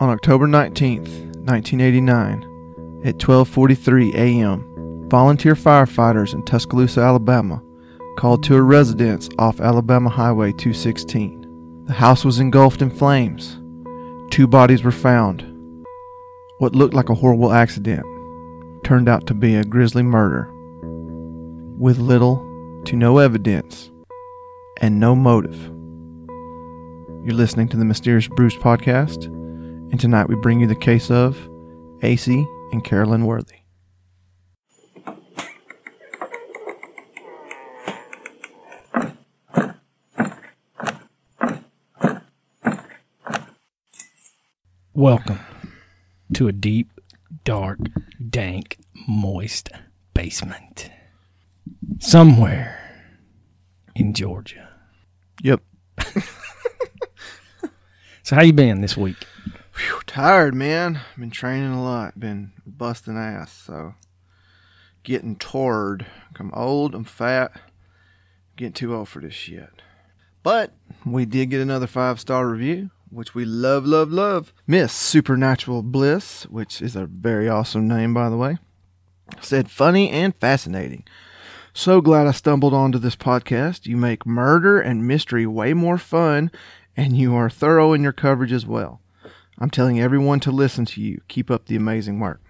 On October 19th, 1989, at 12:43 a.m., volunteer firefighters in Tuscaloosa, Alabama, called to a residence off Alabama Highway 216. The house was engulfed in flames. Two bodies were found. What looked like a horrible accident turned out to be a grisly murder with little to no evidence and no motive. You're listening to the Mysterious Brews podcast, and tonight we bring you the case of Acie and Carolyn Worthy. Welcome to a deep, dark, dank, moist basement. Somewhere in Georgia. Yep. So how you been this week? Phew, tired, man. Been training a lot. Been busting ass. So getting torred. I'm old. I'm fat. Getting too old for this shit. But we did get another five star review, which we love, love, love. Miss Supernatural Bliss, which is a very awesome name, by the way, said funny and fascinating. So glad I stumbled onto this podcast. You make murder and mystery way more fun, and you are thorough in your coverage as well. I'm telling everyone to listen to you. Keep up the amazing work.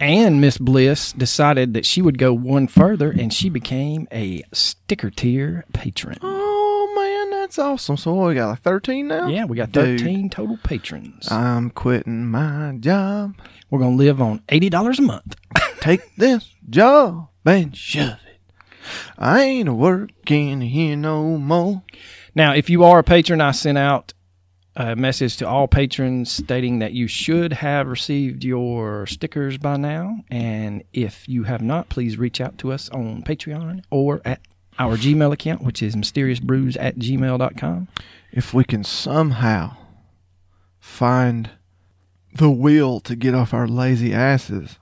And Miss Bliss decided that she would go one further and she became a sticker tier patron. Oh man, that's awesome. So what, we got like 13 now? Yeah, we got Dude. 13 total patrons. I'm quitting my job. We're going to live on $80 a month. Take this job and shove it. I ain't working here no more. Now, if you are a patron, I sent out a message to all patrons stating that you should have received your stickers by now. And if you have not, please reach out to us on Patreon or at our Gmail account, which is mysteriousbrews at gmail.com. If we can somehow find the will to get off our lazy asses,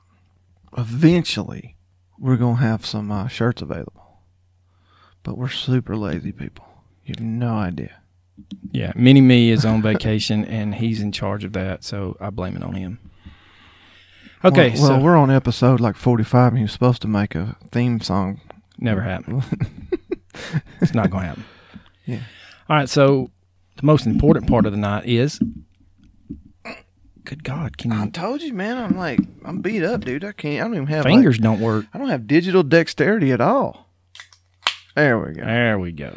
eventually we're going to have some uh, shirts available. But we're super lazy people. You have no idea. Yeah, Mini Me is on vacation and he's in charge of that, so I blame it on him. Okay, well, well, so we're on episode like 45 and he was supposed to make a theme song. never happened. it's not going to happen. Yeah. All right, so the most important part of the night is. Good God, can I you, told you, man. I'm like, I'm beat up, dude. I can't, I don't even have like- fingers don't work? I don't have digital dexterity at all. There we go. There we go.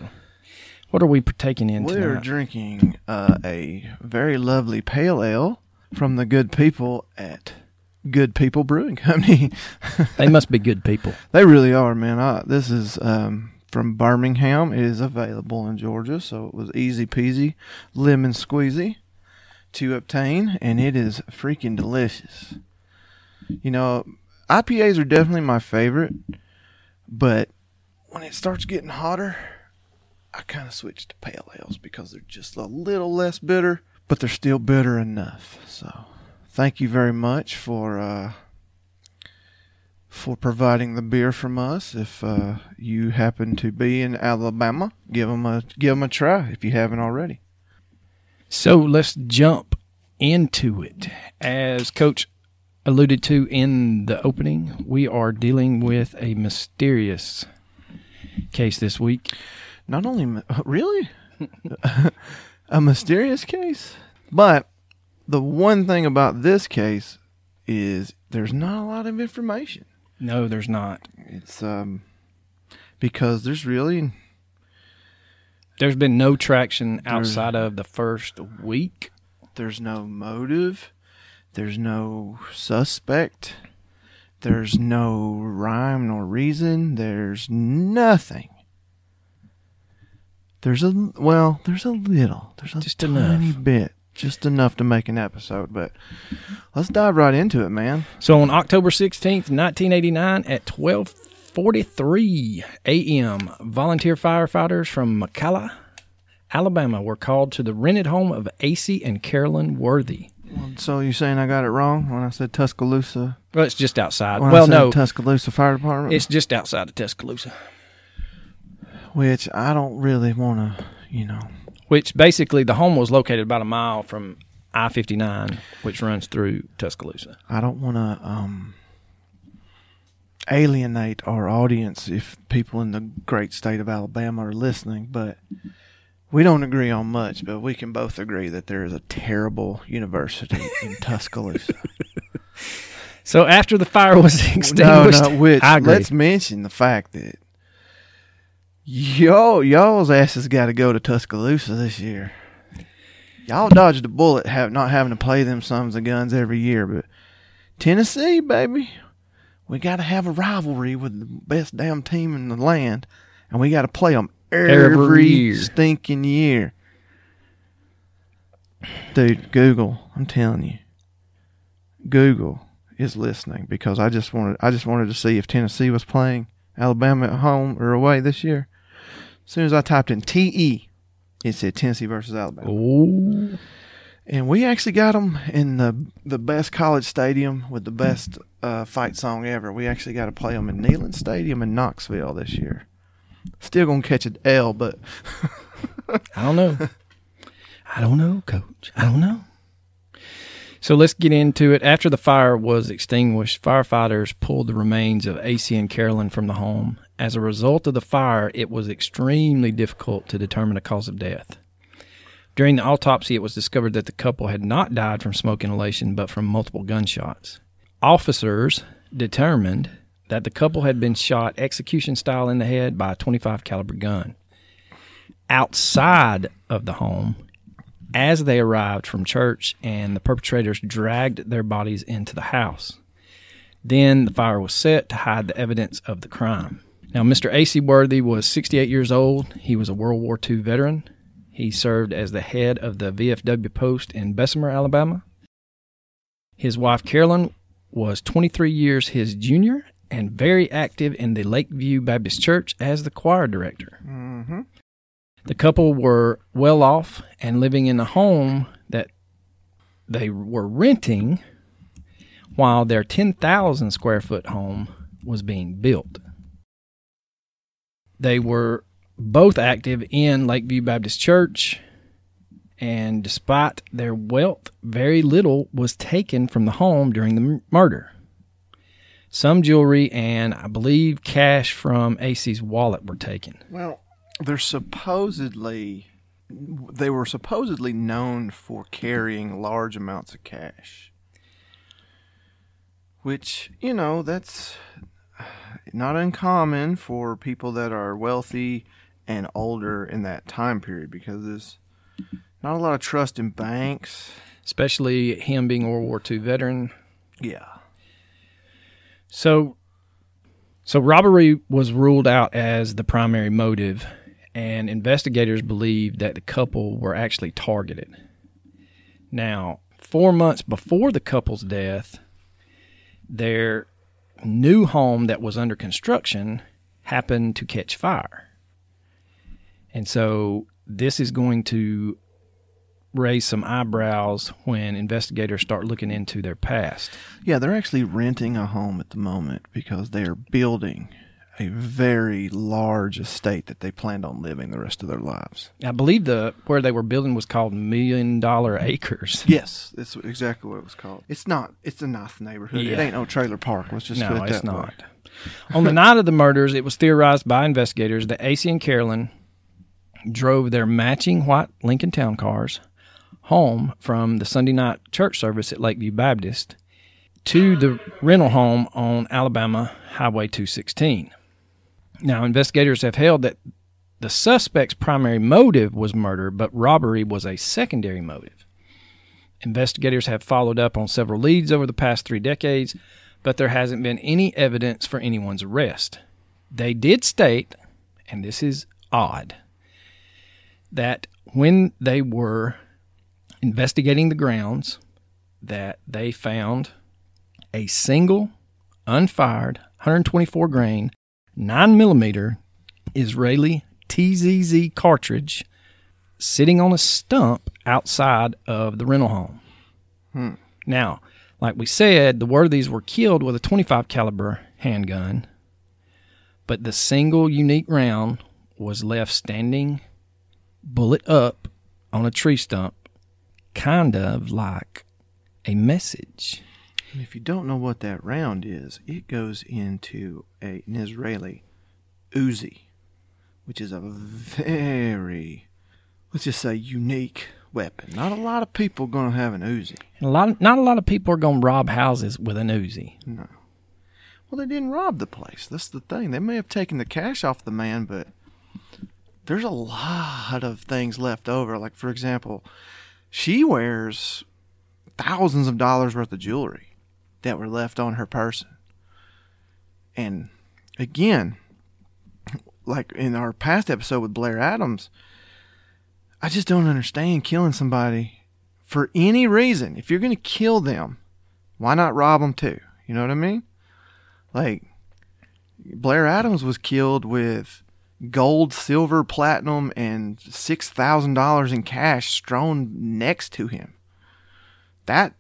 What are we partaking in We're tonight? drinking uh, a very lovely pale ale from the good people at Good People Brewing Company. they must be good people. they really are, man. I, this is um, from Birmingham. It is available in Georgia, so it was easy peasy, lemon squeezy to obtain, and it is freaking delicious. You know, IPAs are definitely my favorite, but when it starts getting hotter, I kind of switch to pale ales because they're just a little less bitter, but they're still bitter enough. So, thank you very much for uh, for providing the beer from us. If uh, you happen to be in Alabama, give them a give 'em a try if you haven't already. So let's jump into it. As Coach alluded to in the opening, we are dealing with a mysterious case this week. Not only really a mysterious case, but the one thing about this case is there's not a lot of information. No, there's not. It's um because there's really There's been no traction outside of the first week. there's no motive, there's no suspect, there's no rhyme nor reason, there's nothing. There's a well, there's a little, there's a Just tiny enough. bit, just enough to make an episode. But let's dive right into it, man. So on October 16th, 1989 at 12:43 a.m., volunteer firefighters from McCalla, Alabama were called to the rented home of Acie and Carolyn Worthy. So you saying I got it wrong when I said Tuscaloosa? Well, it's just outside. When well, no, Tuscaloosa Fire Department. it's just outside of Tuscaloosa, which I don't really want to, you know. which basically the home was located about a mile from I-59, which runs through Tuscaloosa. I don't want to um, alienate our audience if people in the great state of Alabama are listening, but we don't agree on much, but we can both agree that there is a terrible university in Tuscaloosa. So after the fire was no, extinguished, no, which I agree. let's mention the fact that y'all y'all's asses got to go to Tuscaloosa this year. Y'all dodged a bullet have not having to play them sons of guns every year, but Tennessee, baby, we got to have a rivalry with the best damn team in the land, and we got to play them every, Every year. stinking year. Dude, Google, I'm telling you, Google is listening because I just wanted I just wanted to see if Tennessee was playing Alabama at home or away this year. As soon as I typed in TE, it said Tennessee versus Alabama. Ooh. And we actually got them in the the best college stadium with the best uh, fight song ever. We actually got to play them in Neyland Stadium in Knoxville this year. Still gonna catch an L, but I don't know. I don't know, coach. I don't know. So let's get into it. After the fire was extinguished, firefighters pulled the remains of Acie and Carolyn from the home. As a result of the fire, it was extremely difficult to determine the cause of death. During the autopsy, it was discovered that the couple had not died from smoke inhalation, but from multiple gunshots. Officers determined that the couple had been shot execution style in the head by a 25 caliber gun. Outside of the home, as they arrived from church and the perpetrators dragged their bodies into the house. Then the fire was set to hide the evidence of the crime. Now, Mr. Acie Worthy was 68 years old. He was a World War II veteran. He served as the head of the VFW post in Bessemer, Alabama. His wife, Carolyn, was 23 years his junior and very active in the Lakeview Baptist Church as the choir director. mm-hmm. The couple were well off and living in a home that they were renting while their 10,000 square foot home was being built. They were both active in Lakeview Baptist Church, and despite their wealth, very little was taken from the home during the murder. Some jewelry and I believe cash from Acie's wallet were taken. Well, they're supposedly they were supposedly known for carrying large amounts of cash. Which, you know, that's not uncommon for people that are wealthy and older in that time period because there's not a lot of trust in banks. especially him being a World War II veteran. Yeah. So, so robbery was ruled out as the primary motive, and investigators believe that the couple were actually targeted. Now, four months before the couple's death, their new home that was under construction happened to catch fire. And so this is going to raise some eyebrows when investigators start looking into their past. Yeah, they're actually renting a home at the moment because they are building a very large estate that they planned on living the rest of their lives. I believe the where they were building was called Million Dollar Acres. Yes, that's exactly what it was called. It's not. It's a nice neighborhood. It ain't no trailer park. Let's just put no, it it's that way. not. On the night of the murders, it was theorized by investigators that Acie and Carolyn drove their matching white Lincoln Town cars home from the Sunday night church service at Lakeview Baptist to the rental home on Alabama Highway 216. Now, investigators have held that the suspect's primary motive was murder, but robbery was a secondary motive. Investigators have followed up on several leads over the past three decades, but there hasn't been any evidence for anyone's arrest. They did state, and this is odd, that when they were investigating the grounds that they found a single unfired 124 grain 9 millimeter Israeli TZZ cartridge sitting on a stump outside of the rental home. Hmm. Now, like we said, the Worthies were killed with a 25 caliber handgun, but the single unique round was left standing bullet up on a tree stump, kind of like a message. And if you don't know what that round is, it goes into a, an Israeli Uzi, which is a very, let's just say, unique weapon. Not a lot of people are going to have an Uzi. And a lot, not a lot of people are going to rob houses with an Uzi. No. Well, they didn't rob the place. That's the thing. They may have taken the cash off the man, but there's a lot of things left over. Like, for example, she wears thousands of dollars worth of jewelry that were left on her person. And again, like in our past episode with Blair Adams, I just don't understand killing somebody for any reason. If you're going to kill them, why not rob them too? You know what I mean? Like Blair Adams was killed with gold, silver, platinum, and six thousand dollars in cash strewn next to him. That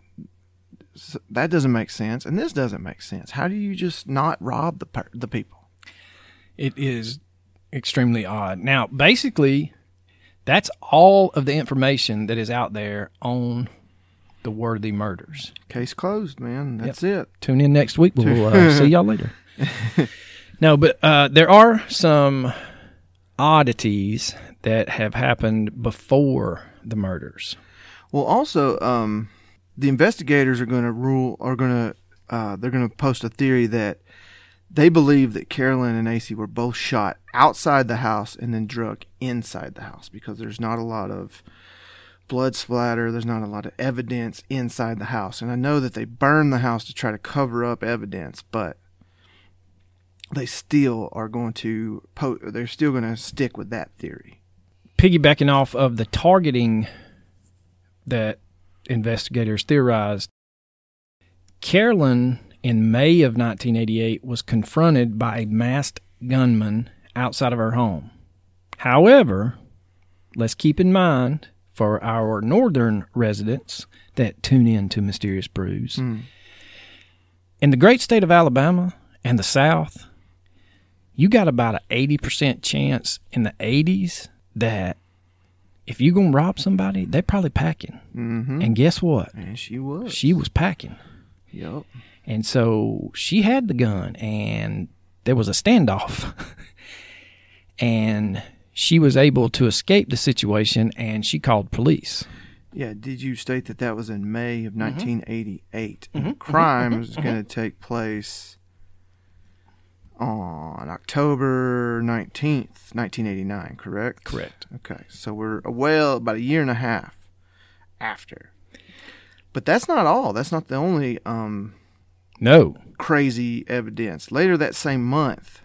that doesn't make sense, and this doesn't make sense. How do you just not rob the per- the people? It is extremely odd. Now, basically, that's all of the information that is out there on the Worthy murders. Case closed, man. That's it. Tune in next week. We'll uh, see y'all later. no, but uh, there are some oddities that have happened before the murders. Well, also, um, the investigators are going to rule, are going to, uh, they're going to post a theory that they believe that Carolyn and AC were both shot outside the house and then drug inside the house because there's not a lot of blood splatter, there's not a lot of evidence inside the house. And I know that they burned the house to try to cover up evidence, but they still are going to, po- they're still going to stick with that theory. Piggybacking off of the targeting that investigators theorized, Carolyn in May of 1988 was confronted by a masked gunman outside of her home. However, let's keep in mind for our northern residents that tune in to Mysterious Brews. Hmm. In the great state of Alabama and the South, you got about an 80% chance in the 80s that if you're going to rob somebody, they're probably packing. Mm-hmm. And guess what? And she was. She was packing. Yep. And so she had the gun, and there was a standoff. and she was able to escape the situation, and she called police. Yeah, did you state that that was in May of Mm-hmm. 1988? And the crime was going to take place on October 19th, 1989, correct? Correct. Okay, so we're well about a year and a half after. But that's not all. That's not the only um, No. crazy evidence. Later that same month,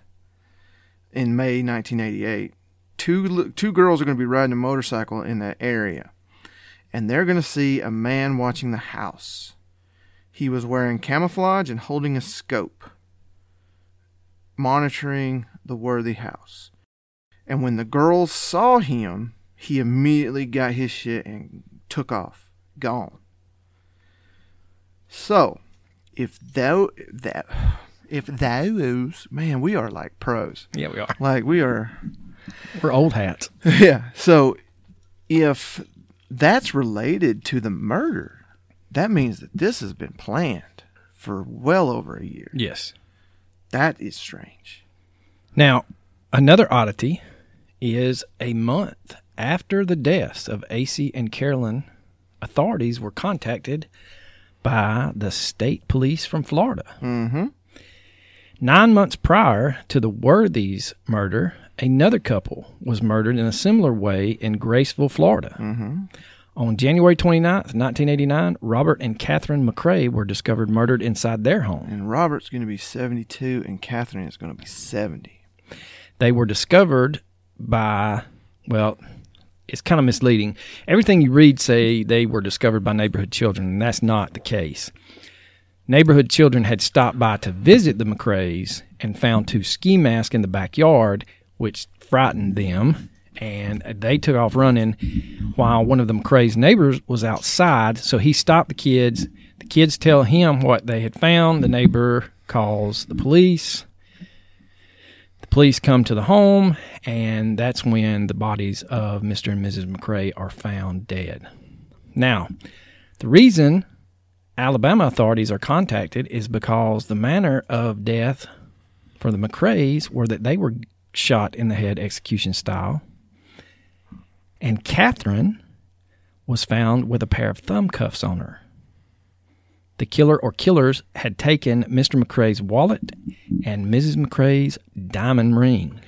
in May 1988, two two girls are going to be riding a motorcycle in that area, and they're going to see a man watching the house. He was wearing camouflage and holding a scope, monitoring the worthy house. And when the girls saw him, he immediately got his shit and took off, gone. So, if thou that if those man, we are like pros. Yeah, we are. Like we are We're old hats. yeah. So if that's related to the murder, that means that this has been planned for well over a year. Yes. That is strange. Now, another oddity is a month after the deaths of Acie and Carolyn, authorities were contacted by the state police from Florida. Mm-hmm. Nine months prior to the Worthies murder, another couple was murdered in a similar way in Graceville, Florida. Mm-hmm. On January 29th, 1989, Robert and Catherine McCrae were discovered murdered inside their home. And Robert's going to be 72 and Catherine is going to be 70. They were discovered by, well, it's kind of misleading. Everything you read say they were discovered by neighborhood children, and that's not the case. Neighborhood children had stopped by to visit the McCrays and found two ski masks in the backyard, which frightened them, and they took off running while one of the McCrays' neighbors was outside. So he stopped the kids. The kids tell him what they had found. The neighbor calls the police. The police come to the home, and that's when the bodies of Mr. and Mrs. McCray are found dead. Now, the reason Alabama authorities are contacted is because the manner of death for the McCrays were that they were shot in the head execution style, and Catherine was found with a pair of thumb cuffs on her. The killer or killers had taken Mr. McCrae's wallet and Mrs. McCrae's diamond ring.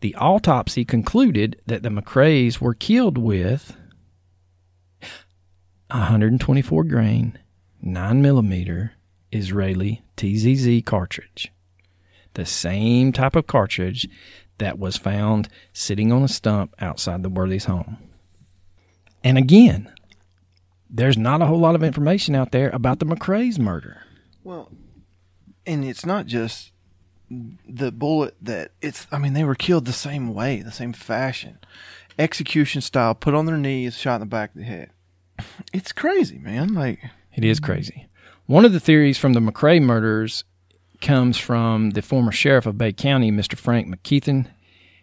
The autopsy concluded that the McCrays were killed with 124 grain, 9 millimeter Israeli TZZ cartridge. The same type of cartridge that was found sitting on a stump outside the Worthy's home. And again, there's not a whole lot of information out there about the McCrae's murder. Well, and it's not just the bullet that it's. I mean, they were killed the same way, the same fashion, execution style, put on their knees, shot in the back of the head. It's crazy, man. Like It is crazy. One of the theories from the McCrae murders comes from the former sheriff of Bay County, Mr. Frank McKeithen,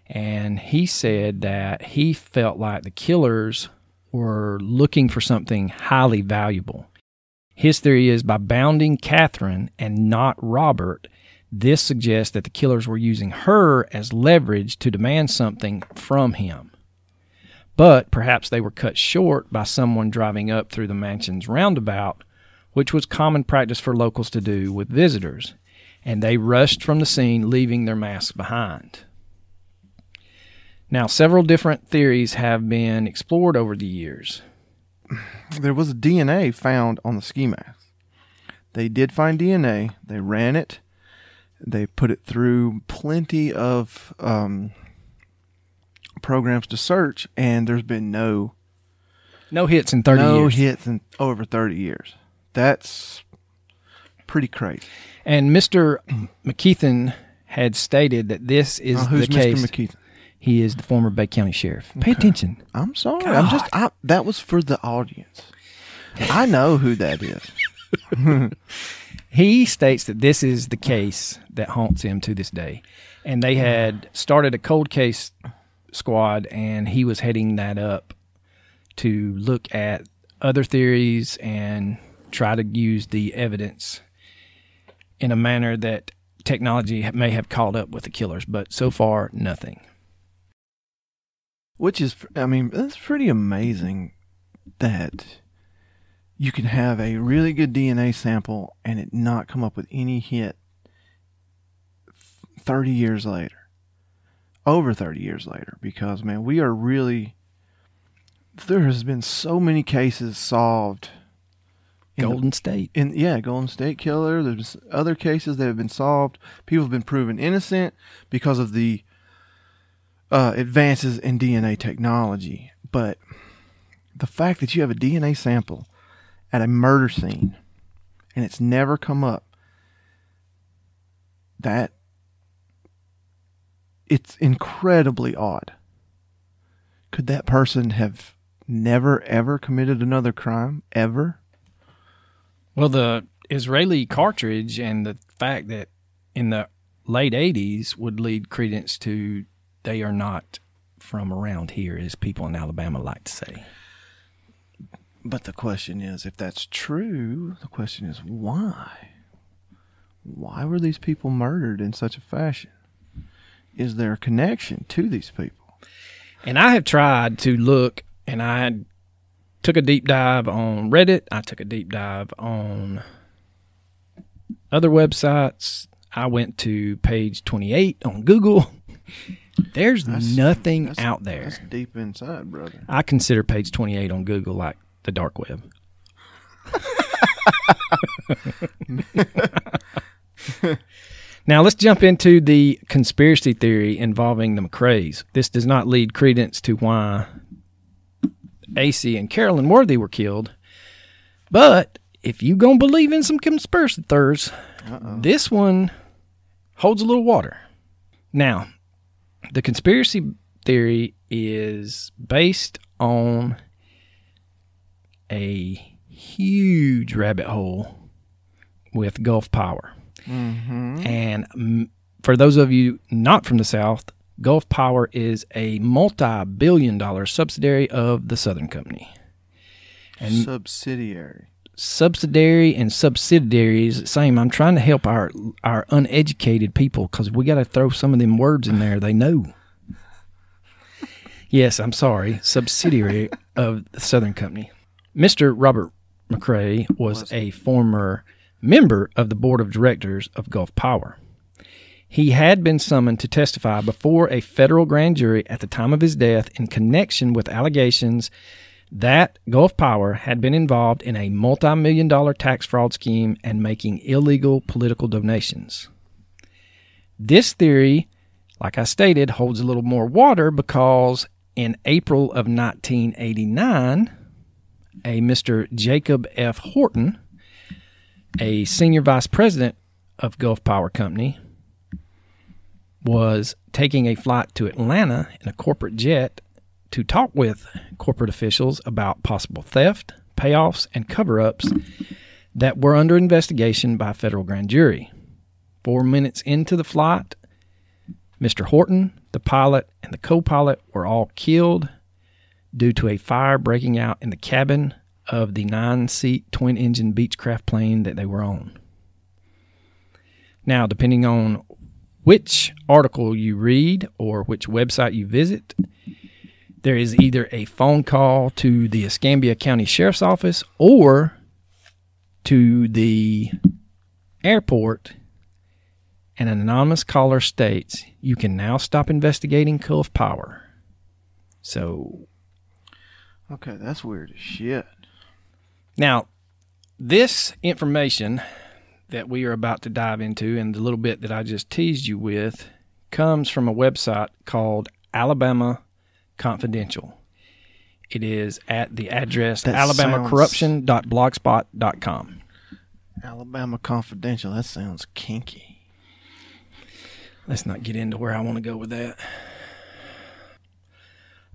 and he said that he felt like the killers were looking for something highly valuable. His theory is by bounding Catherine and not Robert, this suggests that the killers were using her as leverage to demand something from him. But perhaps they were cut short by someone driving up through the mansion's roundabout, which was common practice for locals to do with visitors, and they rushed from the scene, leaving their masks behind. Now, several different theories have been explored over the years. there was DNA found on the ski mask. They did find DNA. They ran it. They put it through plenty of um, programs to search, and there's been no No hits in 30 no years. hits in over 30 years. That's pretty crazy. And Mr. McKeithen had stated that this is oh, who's the case. Mr. McKeith? He is the former Bay County sheriff. Pay attention. I'm sorry. I'm just. I, that was for the audience. I know who that is. He states that this is the case that haunts him to this day. And they had started a cold case squad, and he was heading that up to look at other theories and try to use the evidence in a manner that technology may have caught up with the killers. But so far, nothing. Which is, I mean, that's pretty amazing that you can have a really good DNA sample and it not come up with any hit 30 years later. Over 30 years later. Because, man, we are really. There has been so many cases solved. In the- Golden State. in yeah, Golden State Killer. There's other cases that have been solved. People have been proven innocent because of the uh, advances in DNA technology. But the fact that you have a DNA sample at a murder scene and it's never come up, that it's incredibly odd. Could that person have never ever committed another crime ever? Well, the Israeli cartridge and the fact that in the late 80s would lead credence to they are not from around here, as people in Alabama like to say. But the question is, if that's true, the question is why? Why were these people murdered in such a fashion? Is there a connection to these people? And I have tried to look, and I took a deep dive on Reddit. I took a deep dive on other websites. I went to page 28 on Google. There's That's- nothing that's- out there. That's deep inside, brother. I consider page 28 on Google like the dark web. Now let's jump into the conspiracy theory involving the McRaes. This does not lead credence to why AC and Carolyn Worthy were killed, but if you gonna believe in some conspiracy theories, this one holds a little water. Now, the conspiracy theory is based on a huge rabbit hole with Gulf Power. And mm, for those of you not from the South, Gulf Power is a multi billion dollar subsidiary of the Southern Company. And Subsidiary. subsidiary and subsidiaries, same. I'm trying to help our our uneducated people because we got to throw some of them words in there they know. Yes, I'm sorry. Subsidiary of the Southern Company. Mr. Robert McRae was a former member of the board of directors of Gulf Power. He had been summoned to testify before a federal grand jury at the time of his death in connection with allegations that Gulf Power had been involved in a multi million dollar tax fraud scheme and making illegal political donations. This theory, like I stated, holds a little more water because in April of 1989, a Mr. Jacob F. Horton, a senior vice president of Gulf Power Company, was taking a flight to Atlanta in a corporate jet to talk with corporate officials about possible theft, payoffs, and cover ups that were under investigation by a federal grand jury. Four minutes into the flight, Mr. Horton, the pilot, and the co pilot were all killed due to a fire breaking out in the cabin of the nine seat twin engine Beechcraft plane that they were on. Now, depending on which article you read or which website you visit, there is either a phone call to the Escambia County Sheriff's Office or to the airport, and an anonymous caller states you can now stop investigating Gulf Power. So Okay, that's weird as shit. Now, this information that we are about to dive into and the little bit that I just teased you with comes from a website called Alabama Confidential. It is at the address That alabamacorruption.blogspot.com. Alabama Confidential. That sounds kinky. Let's not get into where I want to go with that.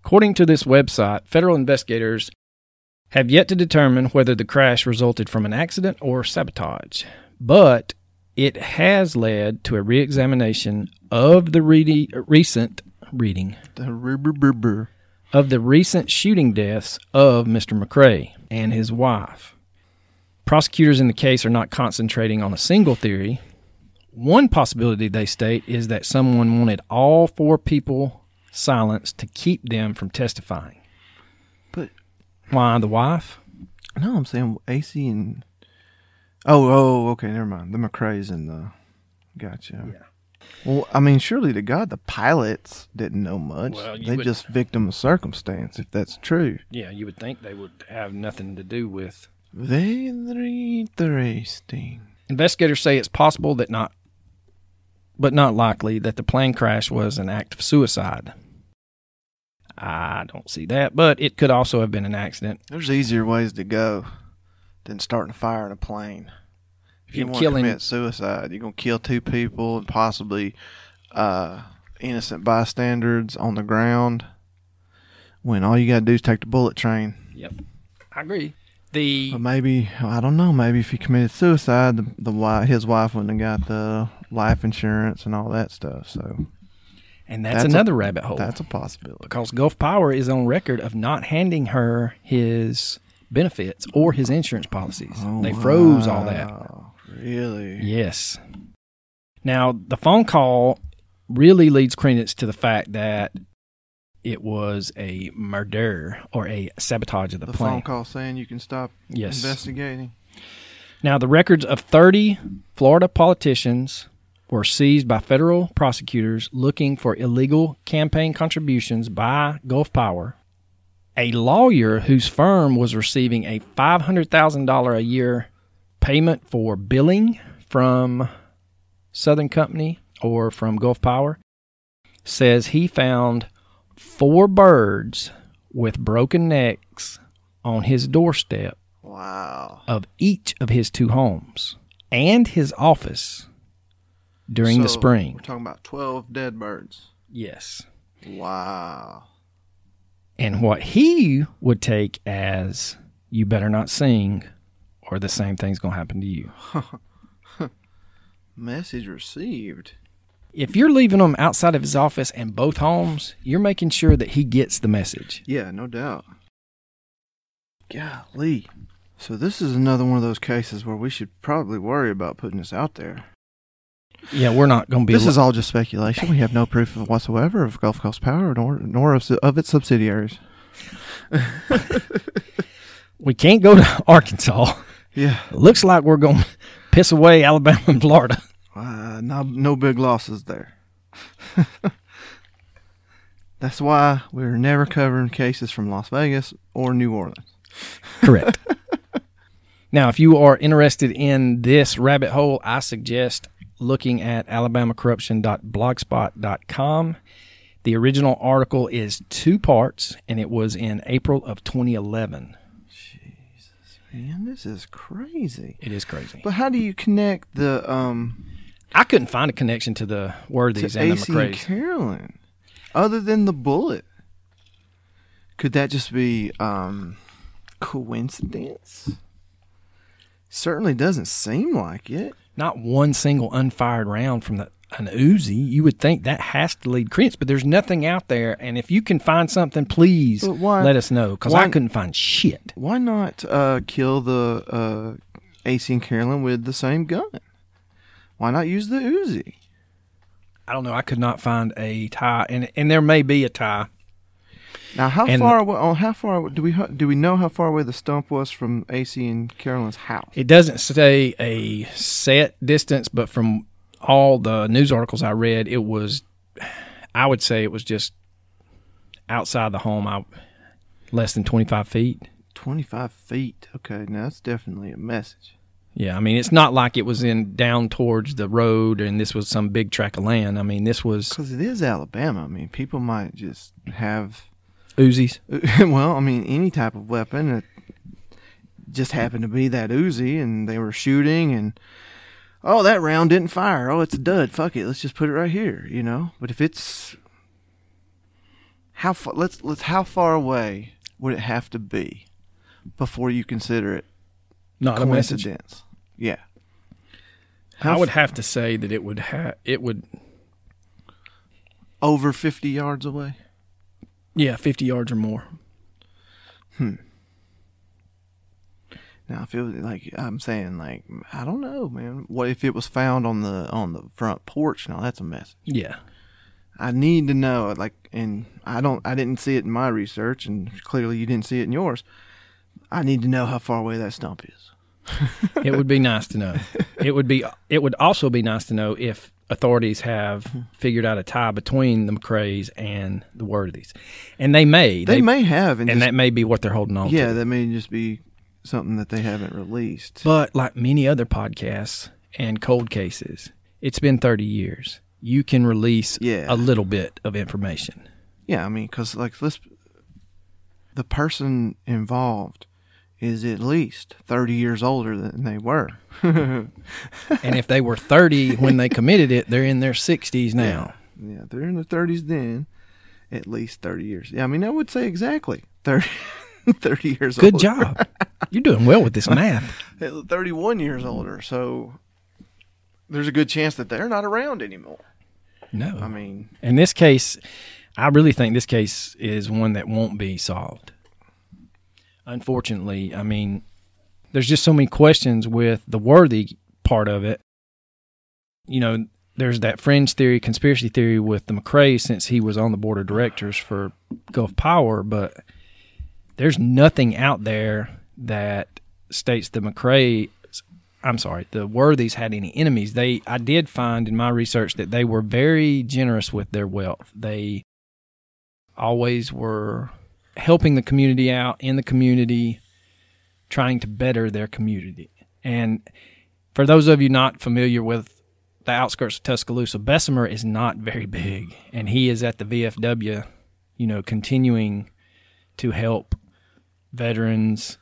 According to this website, federal investigators have yet to determine whether the crash resulted from an accident or sabotage, but it has led to a re-examination of the readi- recent reading The rubber rubber. of the recent shooting deaths of Mr. McRae and his wife. Prosecutors in the case are not concentrating on a single theory. One possibility they state is that someone wanted all four people silenced to keep them from testifying. But Why the wife? no, I'm saying Acie and oh oh okay, never mind. The McCrae's and the gotcha. Yeah. Well, I mean, surely to God, the pilots didn't know much. Well, they would- just victim of circumstance, if that's true. Yeah, you would think they would have nothing to do with. Very interesting. Investigators say it's possible that not, but not likely that the plane crash was an act of suicide. I don't see that, but it could also have been an accident. There's easier ways to go than starting a fire in a plane. If you want to commit suicide, you're gonna kill two people and possibly uh, innocent bystanders on the ground. When all you gotta do is take the bullet train. Yep, I agree. The But maybe I don't know. Maybe if he committed suicide, the, the wife, his wife wouldn't have got the life insurance and all that stuff. So and that's, that's a- another rabbit hole that's a possibility. because Gulf Power is on record of not handing her his benefits or his insurance policies. Oh, they froze all that. Really? Yes. Now, the phone call really leads credence to the fact that it was a murder or a sabotage of the, plane. The plane. phone call saying you can stop Yes. investigating. Now, the records of 30 Florida politicians were seized by federal prosecutors looking for illegal campaign contributions by Gulf Power. A lawyer whose firm was receiving a $500,000 a year payment for billing from Southern Company or from Gulf Power, says he found four birds with broken necks on his doorstep Wow. of each of his two homes and his office during the spring. We're talking about 12 dead birds. Yes. Wow. And what he would take as you better not sing or the same thing's going to happen to you. Message received. If you're leaving him outside of his office and both homes, you're making sure that he gets the message. Yeah, no doubt. Golly. So this is another one of those cases where we should probably worry about putting this out there. Yeah, we're not going to be. This is all just speculation. We have no proof of whatsoever of Gulf Coast Power nor nor of, of its subsidiaries. we can't go to Arkansas. Yeah. It looks like we're going to piss away Alabama and Florida. Uh, no, no big losses there. That's why we're never covering cases from Las Vegas or New Orleans. Correct. now, if you are interested in this rabbit hole, I suggest looking at alabamacorruption.blogspot.com. The original article is two parts, and it was in April of 2011. Jesus, Man, this is crazy. It is crazy. But how do you connect the um I couldn't find a connection to the to Worthies and the Acie and McCraes. Carolyn other than the bullet? Could that just be um coincidence? Certainly doesn't seem like it. Not one single unfired round from the an Uzi. You would think that has to lead credence, but there's nothing out there. And if you can find something, please why- let us know because I couldn't find shit. Why not uh, kill the uh, Acie and Carolyn with the same gun? Why not use the Uzi? I don't know. I could not find a tie, and and there may be a tie. Now, how And- far away? Oh, how far do we do we know how far away the stump was from Acie and Carolyn's house? It doesn't say a set distance, but from all the news articles I read, it was. I would say it was just outside the home. I less than twenty five feet. Twenty-five feet. Okay, now that's definitely a message. Yeah, I mean it's not like it was in down towards the road and this was some big tract of land. I mean this was Because it is Alabama. I mean, people might just have, Uzis. well, I mean, any type of weapon. It just happened to be that Uzi, and they were shooting, and oh, that round didn't fire. Oh, it's a dud. Fuck it. Let's just put it right here. You know. But if it's how far? Let's let's how far away would it have to be before you consider it Not a message. coincidence? Yeah. I would have to say that it would have it would over fifty yards away. Yeah, 50 yards or more. Hmm. Now, if it was like I'm saying, like I don't know, man. What if it was found on the on the front porch? Now that's a mess. Yeah. I need to know, like, and I don't, I didn't see it in my research, and clearly you didn't see it in yours. I need to know how far away that stump is. it would be nice to know. It would be it would also be nice to know if authorities have hmm. figured out a tie between the McCrays and the Worthies. And they may. They, may have, and, and just- that may be what they're holding on to. yeah, to. that may just be something that they haven't released. But like many other podcasts and cold cases, it's been 30 years. You can release Yeah. a little bit of information. Yeah, I mean, because like let's, the person involved is at least thirty years older than they were. and if they were 30 when they committed it, they're in their 60s now. Yeah, they're in their thirties then, at least thirty years. Yeah, I mean, I would say exactly 30, 30 years. Old. Good older. job. You're doing well with this math. Thirty-one years older, so there's a good chance that they're not around anymore. No. I mean, In this case, I really think this case is one that won't be solved. Unfortunately, I mean, there's just so many questions with the worthy part of it. You know, there's that fringe theory, conspiracy theory with the McCrae since he was on the board of directors for Gulf Power, but there's nothing out there that states the McCrae I'm sorry, the Worthies had any enemies. They I did find in my research that they were very generous with their wealth. They always were helping the community out in the community, trying to better their community. And for those of you not familiar with the outskirts of Tuscaloosa. Bessemer is not very big, and he is at the VFW, you know, continuing to help veterans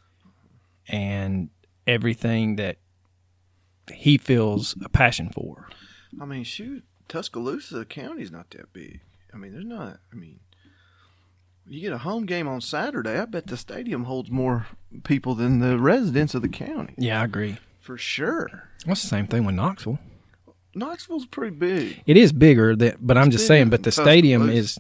and everything that he feels a passion for. I mean, shoot, Tuscaloosa County's not that big. I mean, there's not. I mean, you get a home game on Saturday. I bet the stadium holds more people than the residents of the county Yeah, I agree. for sure. What's the same thing with Knoxville? Knoxville's pretty big. It is bigger, that, but I'm just saying. But the stadium is.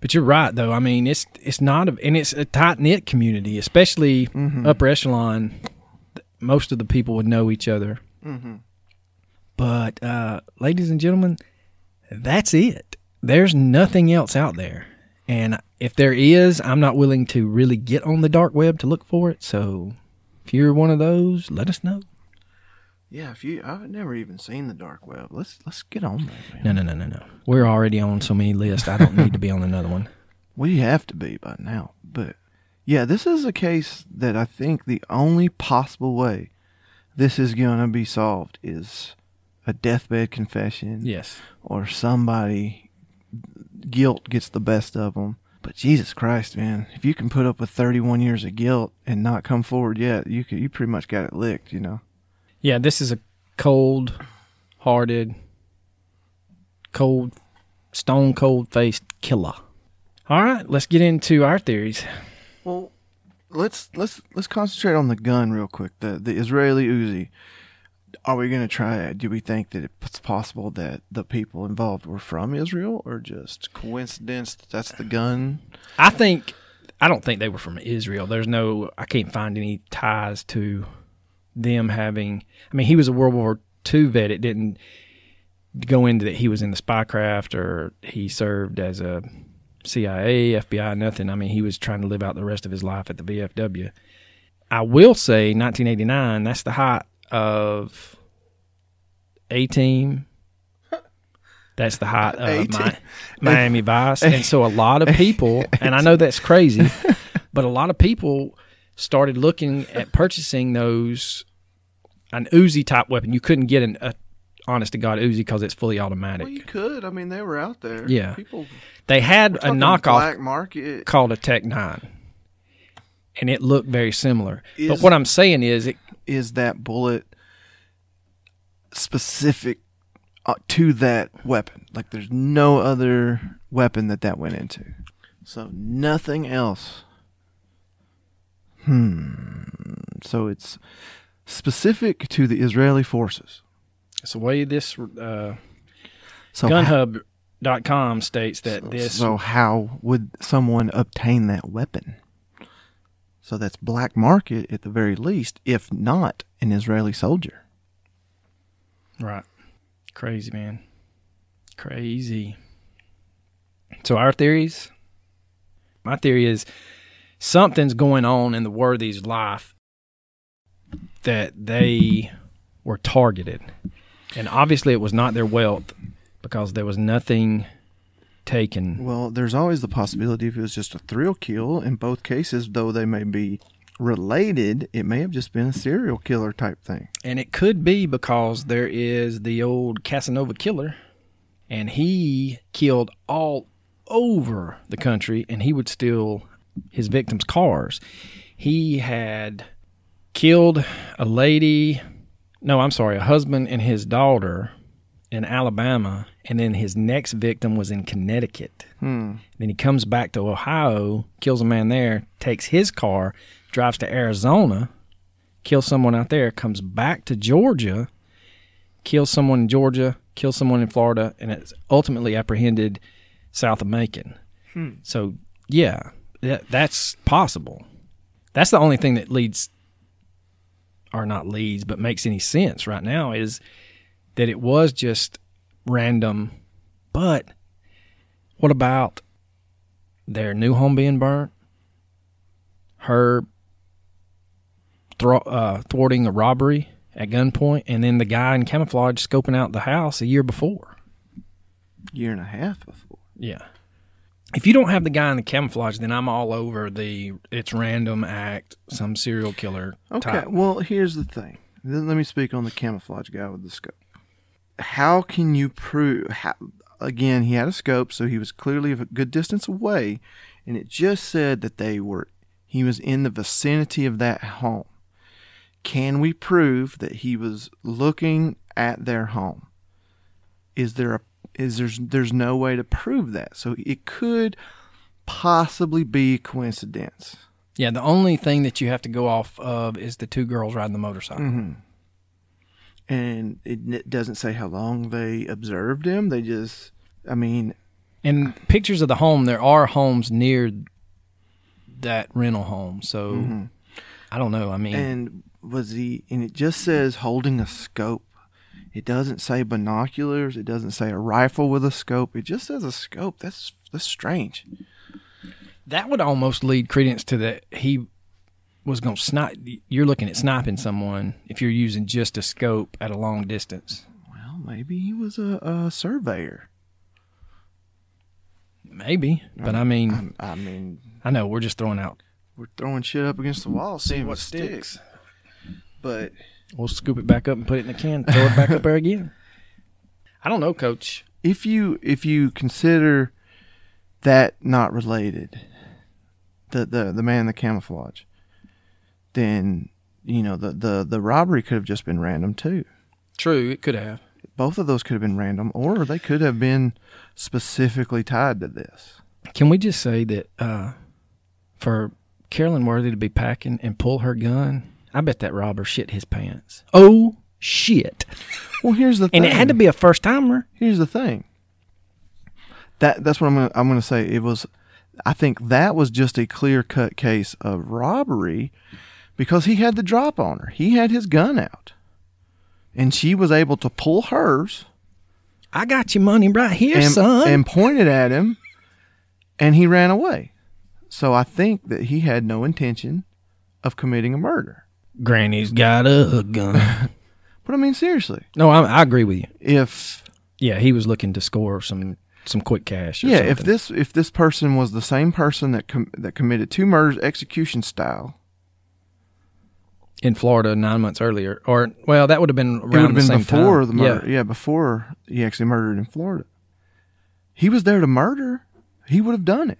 But you're right, though. I mean, it's it's not, a, and it's a tight knit community, especially Mm-hmm. upper echelon. Most of the people would know each other. Mm-hmm. But, uh, ladies and gentlemen, that's it. There's nothing else out there. And if there is, I'm not willing to really get on the dark web to look for it. So if you're one of those, let us know. Yeah, if you, I've never even seen the dark web. Let's let's get on there, man. No, no, no, no, no. We're already on so many lists. I don't need to be on another one. We have to be by now. But yeah, this is a case that I think the only possible way this is going to be solved is a deathbed confession Yes. or somebody guilt gets the best of them. But Jesus Christ, man, if you can put up with 31 years of guilt and not come forward yet, you could, you pretty much got it licked, you know. Yeah, this is a cold hearted, cold, stone cold faced killer. All right, let's get into our theories. Well, let's let's let's concentrate on the gun real quick. The the Israeli Uzi. Are we going to try? Do we think that it's possible that the people involved were from Israel, or just coincidence that that's the gun? I think I don't think they were from Israel. There's no I can't find any ties to them having I mean he was a World War II vet. It didn't go into that he was in the spycraft or he served as a CIA, FBI, nothing. I mean he was trying to live out the rest of his life at the VFW. I will say 1989, that's the height of A team. That's the height of A-Team. Miami Vice. And so a lot of people, and I know that's crazy, but a lot of people started looking at purchasing those, an Uzi type weapon. You couldn't get an a, honest to God Uzi because it's fully automatic. Well, you could. I mean, they were out there. Yeah. people. They had a knockoff black market. called a TEC-9. And it looked very similar. but what I'm saying is, it, Is that bullet specific uh, to that weapon? Like, there's no other weapon that that went into. So nothing else. Hmm. So it's specific to the Israeli forces. it's the way this uh, So GunHub.com states that this. So how would someone obtain that weapon? So that's black market at the very least, if not an Israeli soldier. Right. Crazy, man. Crazy. So, our theories my theory is something's going on in the Worthies' life that they were targeted. And obviously, it was not their wealth because there was nothing taken. Well, there's always the possibility if it was just a thrill kill. In both cases, though they may be related, it may have just been a serial killer type thing. And it could be because there is the old Casanova killer, and he killed all over the country, and he would steal his victims' cars. He had killed a lady, no, I'm sorry, a husband and his daughter in Alabama, and then his next victim was in Connecticut. Hmm. Then he comes back to Ohio, kills a man there, takes his car, drives to Arizona, kills someone out there, comes back to Georgia, kills someone in Georgia, kills someone in Florida, and it's ultimately apprehended south of Macon. So, yeah, that, that's possible. That's the only thing that leads, or not leads, but makes any sense right now is that it was just random. But what about their new home being burnt? Her thro- uh, thwarting a robbery at gunpoint, and then the guy in camouflage scoping out the house a year before. Year and a half before. Yeah. If you don't have the guy in the camouflage, then I'm all over the it's random act, some serial killer Okay, type. well, here's the thing. Then Let me speak on the camouflage guy with the scope. How can you prove? How, again, he had a scope, so he was clearly a good distance away, and it just said that they were. He was in the vicinity of that home. Can we prove that he was looking at their home? Is there a is there's there's no way to prove that. So it could possibly be a coincidence. Yeah, the only thing that you have to go off of is the two girls riding the motorcycle. Mm-hmm. And it, doesn't say how long they observed him. They just, I mean, And pictures of the home, there are homes near that rental home. So mm-hmm. I don't know. I mean, and was he? And it just says holding a scope. It doesn't say binoculars. It doesn't say a rifle with a scope. It just says a scope. That's that's strange. that would almost lead credence to that he was going to snipe. You're looking at sniping someone if you're using just a scope at a long distance. Well, maybe he was a, a surveyor. Maybe, but I mean, I mean, I know we're just throwing out. we're throwing shit up against the wall, seeing what sticks. But We'll scoop it back up and put it in the can, throw it back up there again. I don't know, Coach. if you if you consider that not related, the the the man in the camouflage, then you know the the the robbery could have just been random too. True, it could have. Both of those could have been random, or they could have been specifically tied to this. Can we just say that uh, for Carolyn Worthy to be packing and pull her gun, I bet that robber shit his pants. Oh shit! Well, here's the thing. And it had to be a first timer. Here's the thing. That that's what I'm gonna I'm gonna say. It was, I think that was just a clear cut case of robbery, because he had the drop on her. He had his gun out, and she was able to pull hers I got your money right here, and, son. and pointed at him, and he ran away. So I think that he had no intention of committing a murder. Granny's got a gun. But I mean, seriously, no, I, I agree with you. if Yeah, he was looking to score some some quick cash. Or yeah, if this if this person was the same person that com- that committed two murders execution style, in Florida nine months earlier, or well, that would have been it would around have the been same before time. the murder. Yeah. before he actually murdered in Florida. He was there to murder. He would have done it.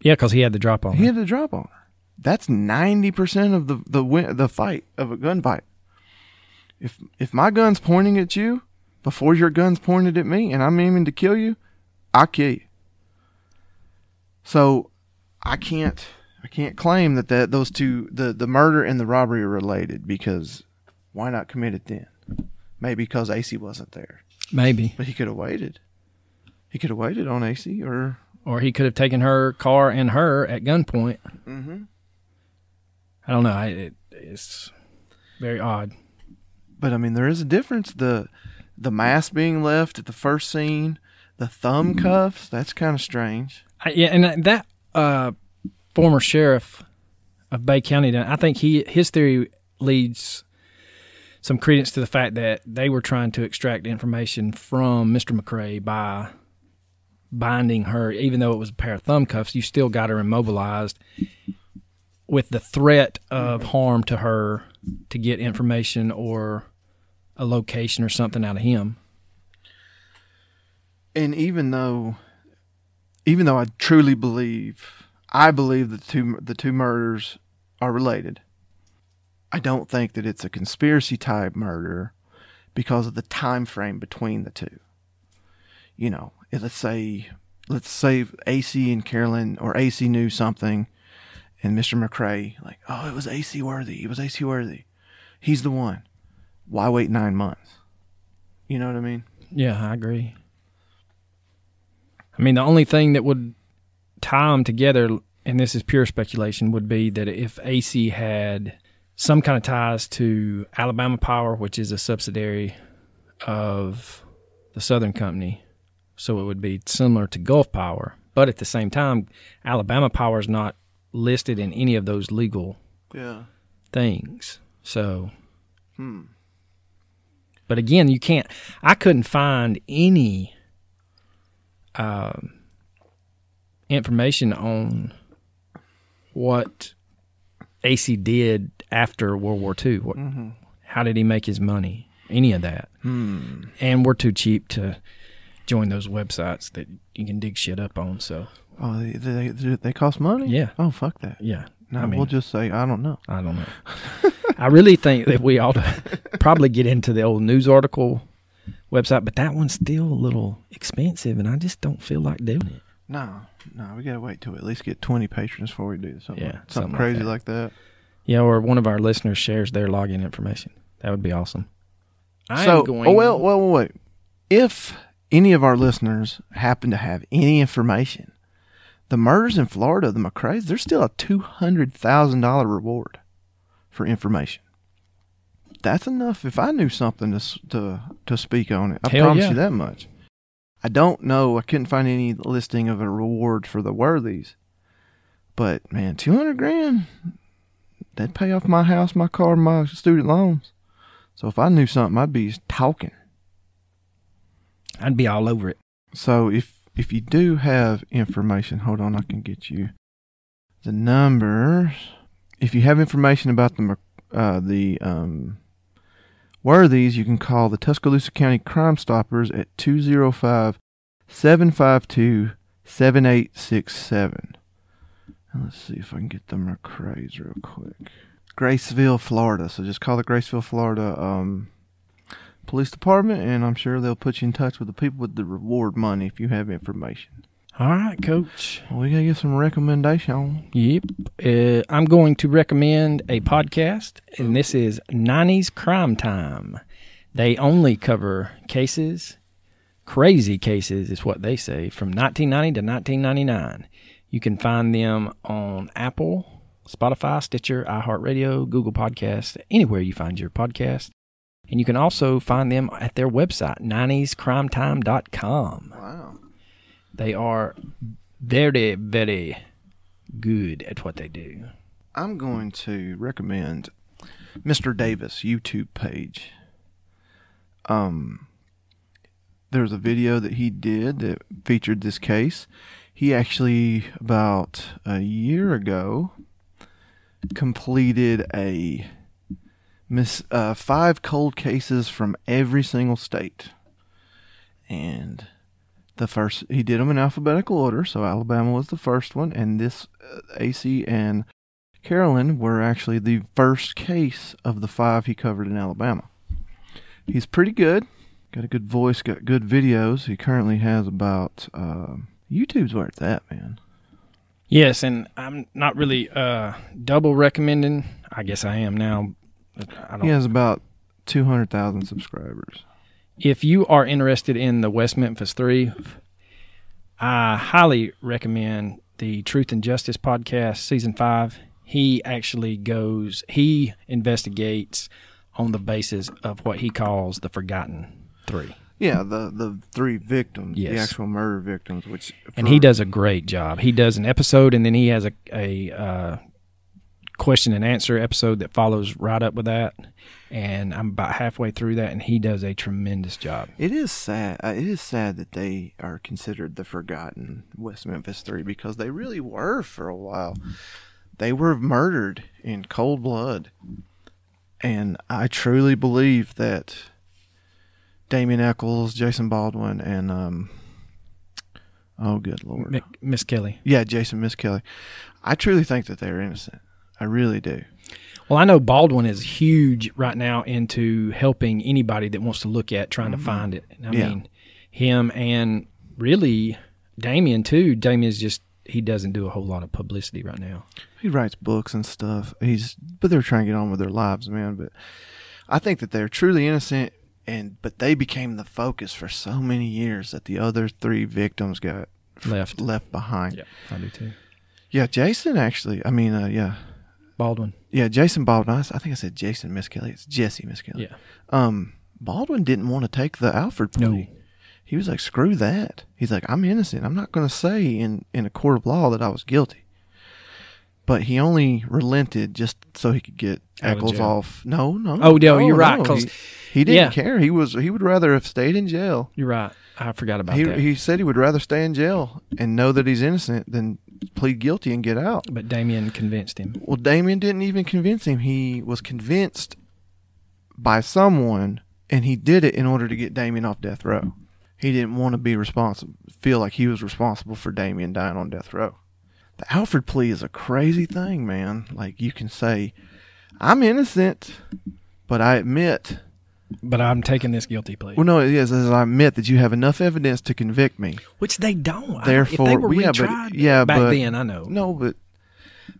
Yeah, because he had the drop on. He her. had the drop on her. That's ninety percent of the the win- the fight of a gunfight. If if my gun's pointing at you before your gun's pointed at me, and I'm aiming to kill you, I kill you. So I can't I can't claim that, that those two the the murder and the robbery are related because why not commit it then? Maybe because Acie wasn't there, Maybe, but he could have waited. He could have waited on Acie or or he could have taken her car and her at gunpoint. mm-hmm. I don't know. I, it, it's very odd. But I mean, there is a difference. the The mask being left at the first scene, the thumb cuffs. That's kind of strange. I, yeah, and that uh, former sheriff of Bay County, I think he his theory leads some credence to the fact that they were trying to extract information from Mr. McRae by binding her, even though it was a pair of thumb cuffs. You still got her immobilized with the threat of harm to her to get information or a location or something out of him. And even though, even though I truly believe, I believe the two the two murders are related. I don't think that it's a conspiracy type murder because of the time frame between the two. You know, let's say let's say Acie and Carolyn or Acie knew something and Mr. McCrae like, "Oh, it was Acie Worthy. It was Acie Worthy. He's the one." Why wait 9 months? You know what I mean? Yeah, I agree. I mean, the only thing that would tie them together, and this is pure speculation, would be that if Acie had some kind of ties to Alabama Power, which is a subsidiary of the Southern Company, so it would be similar to Gulf Power. But at the same time, Alabama Power is not listed in any of those legal Yeah. things. So, Hmm. but again, you can't. I couldn't find any um, information on what Acie did after World War II. What, Mm-hmm. How did he make his money? any of that. Hmm. And we're too cheap to join those websites that you can dig shit up on. So Oh, they, they they cost money. Yeah. Oh, fuck that. yeah, No, I mean, we'll just say I don't know. I don't know. I really think that we ought to probably get into the old news article website, but that one's still a little expensive, and I just don't feel like doing it. No, no, we gotta wait till we at least get twenty patrons before we do something. Yeah, something, something like crazy that. like that. Yeah, or one of our listeners shares their login information. That would be awesome. I so, am oh, going. oh well, well, well, wait. If any of our listeners happen to have any information, the murders in Florida, the McCrae's, there's still a two hundred thousand dollar reward for information. That's enough. If I knew something to to to speak on it, I Hell promise yeah. you that much. I don't know. I couldn't find any listing of a reward for the worthies, but man, two hundred grand. That'd pay off my house, my car, my student loans. So if I knew something, I'd be talking. I'd be all over it. So if if you do have information, hold on, I can get you the numbers. If you have information about the uh, the um, worthies, you can call the Tuscaloosa County Crime Stoppers at 205 752 7867. Let's see if I can get the McCrae's real quick. Graceville, Florida. So just call the Graceville, Florida um, police department, and I'm sure they'll put you in touch with the people with the reward money if you have information. All right, Coach. We gotta get some recommendation. Yep. Uh, I'm going to recommend a podcast, and this is 90s Crime Time. They only cover cases, crazy cases, is what they say, from 1990 to 1999. You can find them on Apple, Spotify, Stitcher, iHeartRadio, Google Podcasts, anywhere you find your podcast. And you can also find them at their website, 90scrimetime.com. Wow. They are very, very good at what they do. I'm going to recommend Mr. Davis YouTube page. Um, there's a video that he did that featured this case. He actually about a year ago completed a miss uh, five cold cases from every single state, and the first he did them in alphabetical order. So Alabama was the first one, and this uh, Acie and Carolyn were actually the first case of the five he covered in Alabama. He's pretty good. Got a good voice. Got good videos. He currently has about um YouTube's where it's at, man. Yes, and I'm not really uh, double recommending. I guess I am now. But I don't. He has about two hundred thousand subscribers. If you are interested in the West Memphis Three, I highly recommend the Truth and Justice podcast, season five. He actually goes. He investigates on the basis of what he calls the Forgotten Three. Yeah, the the three victims, the actual murder victims, which and he does a great job. He does an episode, and then he has a a uh, question and answer episode that follows right up with that. And I'm about halfway through that, and he does a tremendous job. It is sad. Uh, it is sad that they are considered the forgotten West Memphis Three because they really were for a while. They were murdered in cold blood, and I truly believe that Damien Echols, Jason Baldwin, and um, oh, good lord, Misskelley. yeah, Jason Misskelley. I truly think that they're innocent. I really do. Well, I know Baldwin is huge right now into helping anybody that wants to look at trying to find it. I Yeah. mean, him and really Damien too. Damien's just he doesn't do a whole lot of publicity right now. He writes books and stuff. He's but they're trying to get on with their lives, man. But I think that they're truly innocent, and but they became the focus for so many years that the other three victims got Left. left behind. Yeah, I do too. Yeah, Jason actually. I mean, uh, yeah, Baldwin. yeah, Jason Baldwin. I think I said Jason Misskelley. It's Jesse Misskelley. Yeah. Um, Baldwin didn't want to take the Alford plea. No. He was like, "Screw that." He's like, "I'm innocent. I'm not going to say in in a court of law that I was guilty." But he only relented just so he could get Out of Echols jail. off. No, no. Oh, no, you're right. 'cause- he, he didn't yeah. care. He was he would rather have stayed in jail. You're right. I forgot about He that. he said he would rather stay in jail and know that he's innocent than plead guilty and get out. but Damien convinced him. Well, Damien didn't even convince him. He was convinced by someone and he did it in order to get Damien off death row. He didn't want to be responsible, feel like he was responsible for Damien dying on death row. The Alford plea is a crazy thing, man. Like you can say, "I'm innocent," but I admit. But I'm taking this guilty plea. Well, no, it is. is I admit that you have enough evidence to convict me. Which they don't. Therefore, if they were yeah, but- yeah, back but- then, I know. No, but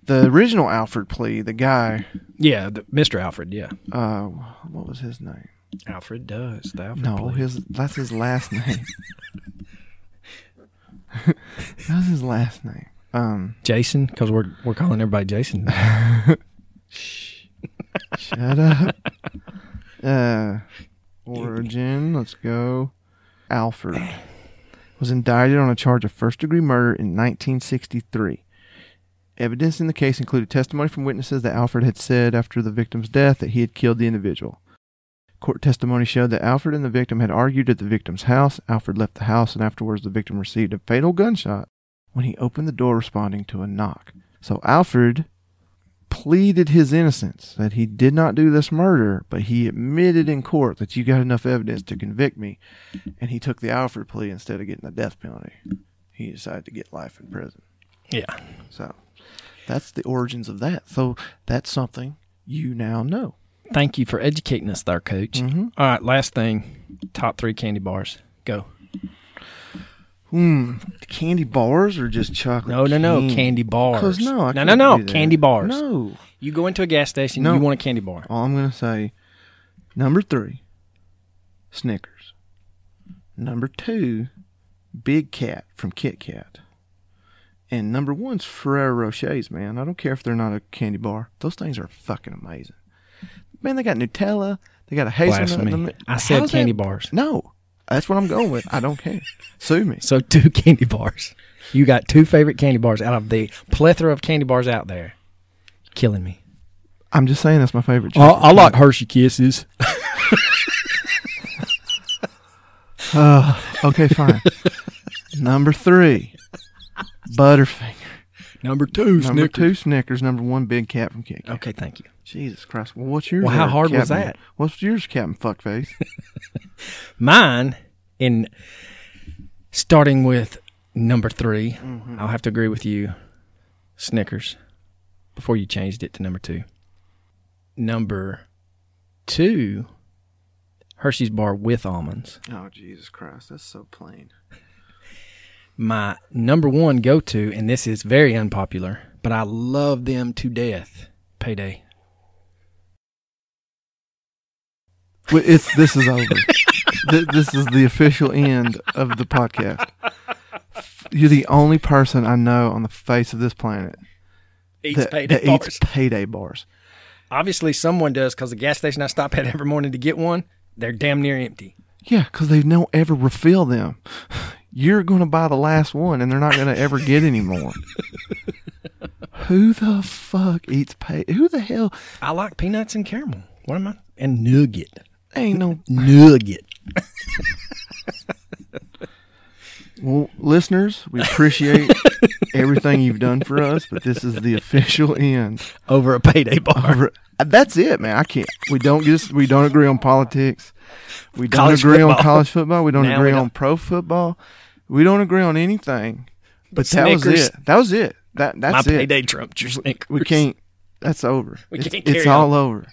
the original Alford plea, the guy, Yeah, the, Mr. Alford. Yeah, uh, what was his name? Alford does. The Alford No, plea. his that's his last name. that's his last name. Um, Jason, because we're we're calling everybody Jason. Shh, shut up. Uh, origin. Let's go. Alford was indicted on a charge of first degree murder in 1963. Evidence in the case included testimony from witnesses that Alford had said after the victim's death that he had killed the individual. Court testimony showed that Alford and the victim had argued at the victim's house. Alford left the house, and afterwards, the victim received a fatal gunshot when he opened the door responding to a knock. So, Alford pleaded his innocence that he did not do this murder, but he admitted in court that you got enough evidence to convict me, and he took the Alford plea instead of getting the death penalty. He decided to get life in prison. yeah. So, that's the origins of that. So, that's something you now know. Thank you for educating us, there, Coach. Mhm. All right, last thing. Top three candy bars. Go. Hmm. Candy bars or just chocolate? No, no, no. candy? Candy bars. Cause no, I no, no, no. Candy bars. No. You go into a gas station. No. You want a candy bar. All I'm gonna say, number three, Snickers. Number two, Big Cat from Kit Kat. And number one's Ferrero Rochers, man. I don't care if they're not a candy bar. Those things are fucking amazing. Man, they got Nutella. They got a hazelnut. I said candy that- bars. No, that's what I'm going with. I don't care. Sue me. So two candy bars. You got two favorite candy bars out of the plethora of candy bars out there. Killing me. I'm just saying that's my favorite. I, I like. Hershey Kisses. Uh, okay, fine. number three, Butterfinger. Number two, Number Snickers. two, Snickers. Number one, Big Cat from Kit Kat. Okay, thank you. Jesus Christ. Well, what's yours? Well, how there, hard was that? What's yours, Captain Fuckface? Mine, in starting with number 3 mm-hmm. I'll have to agree with you. Snickers. Before you changed it to number two. Number two, Hershey's bar with almonds. oh, Jesus Christ. That's so plain. My number one go to, and this is very unpopular, but I love them to death. Payday. Well, It's this is over. Th- this is the official end of the podcast. You're the only person I know on the face of this planet Eats that, payday that bars. eats payday bars. Obviously, someone does because the gas station I stop at every morning to get one, they're damn near empty. Yeah, because they don't ever refill them. You're going to buy the last one, and they're not going to ever get any more. Who the fuck eats pay? Who the hell? I like peanuts and caramel. What am I? And nugget. Ain't no. Nugget. Well, listeners, we appreciate everything you've done for us, but this is the official end. Over a payday bar. Over- That's it, man. I can't. We don't just. We don't agree on politics. We don't College agree on college football. We don't Now agree we on don't. pro football. We don't agree on anything. But that was it. That was it. That My that's it. payday trumped your Snickers. We can't. That's over. We it's, can't it's carry all over.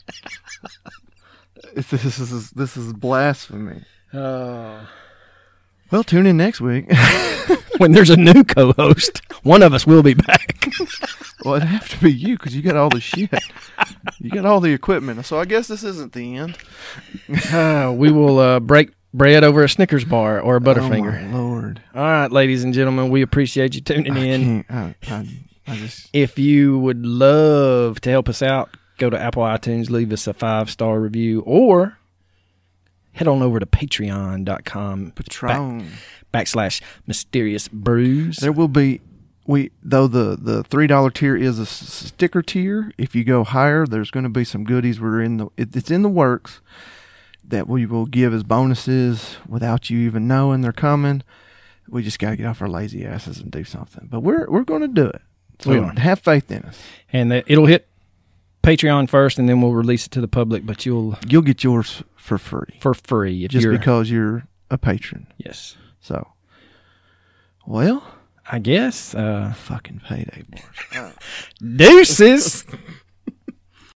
It's- this is this is blasphemy. Oh. Well, tune in next week. when there's a new co-host, one of us will be back. well, it'd have to be you because you got all the shit. You got all the equipment. So I guess this isn't the end. Uh, we will uh, break bread over a Snickers bar or a Oh Butterfinger. my lord! All right, ladies and gentlemen, we appreciate you tuning I in. I, I, I just. If you would love to help us out, go to Apple iTunes, leave us a five star review, or head on over to patreon.com Patron. backslash mysterious brews. There will be we though the the three dollar tier is a sticker tier. If you go higher, there's going to be some goodies. We're in the it, it's in the works that we will give as bonuses without you even knowing they're coming. We just got to get off our lazy asses and do something. But we're we're going to do it. So we are. have faith in us. And the, it'll hit Patreon first, and then we'll release it to the public. But you'll you'll get yours for free for free just you're, because you're a patron. Yes. So, well, I guess uh, fucking payday, boys. Deuces.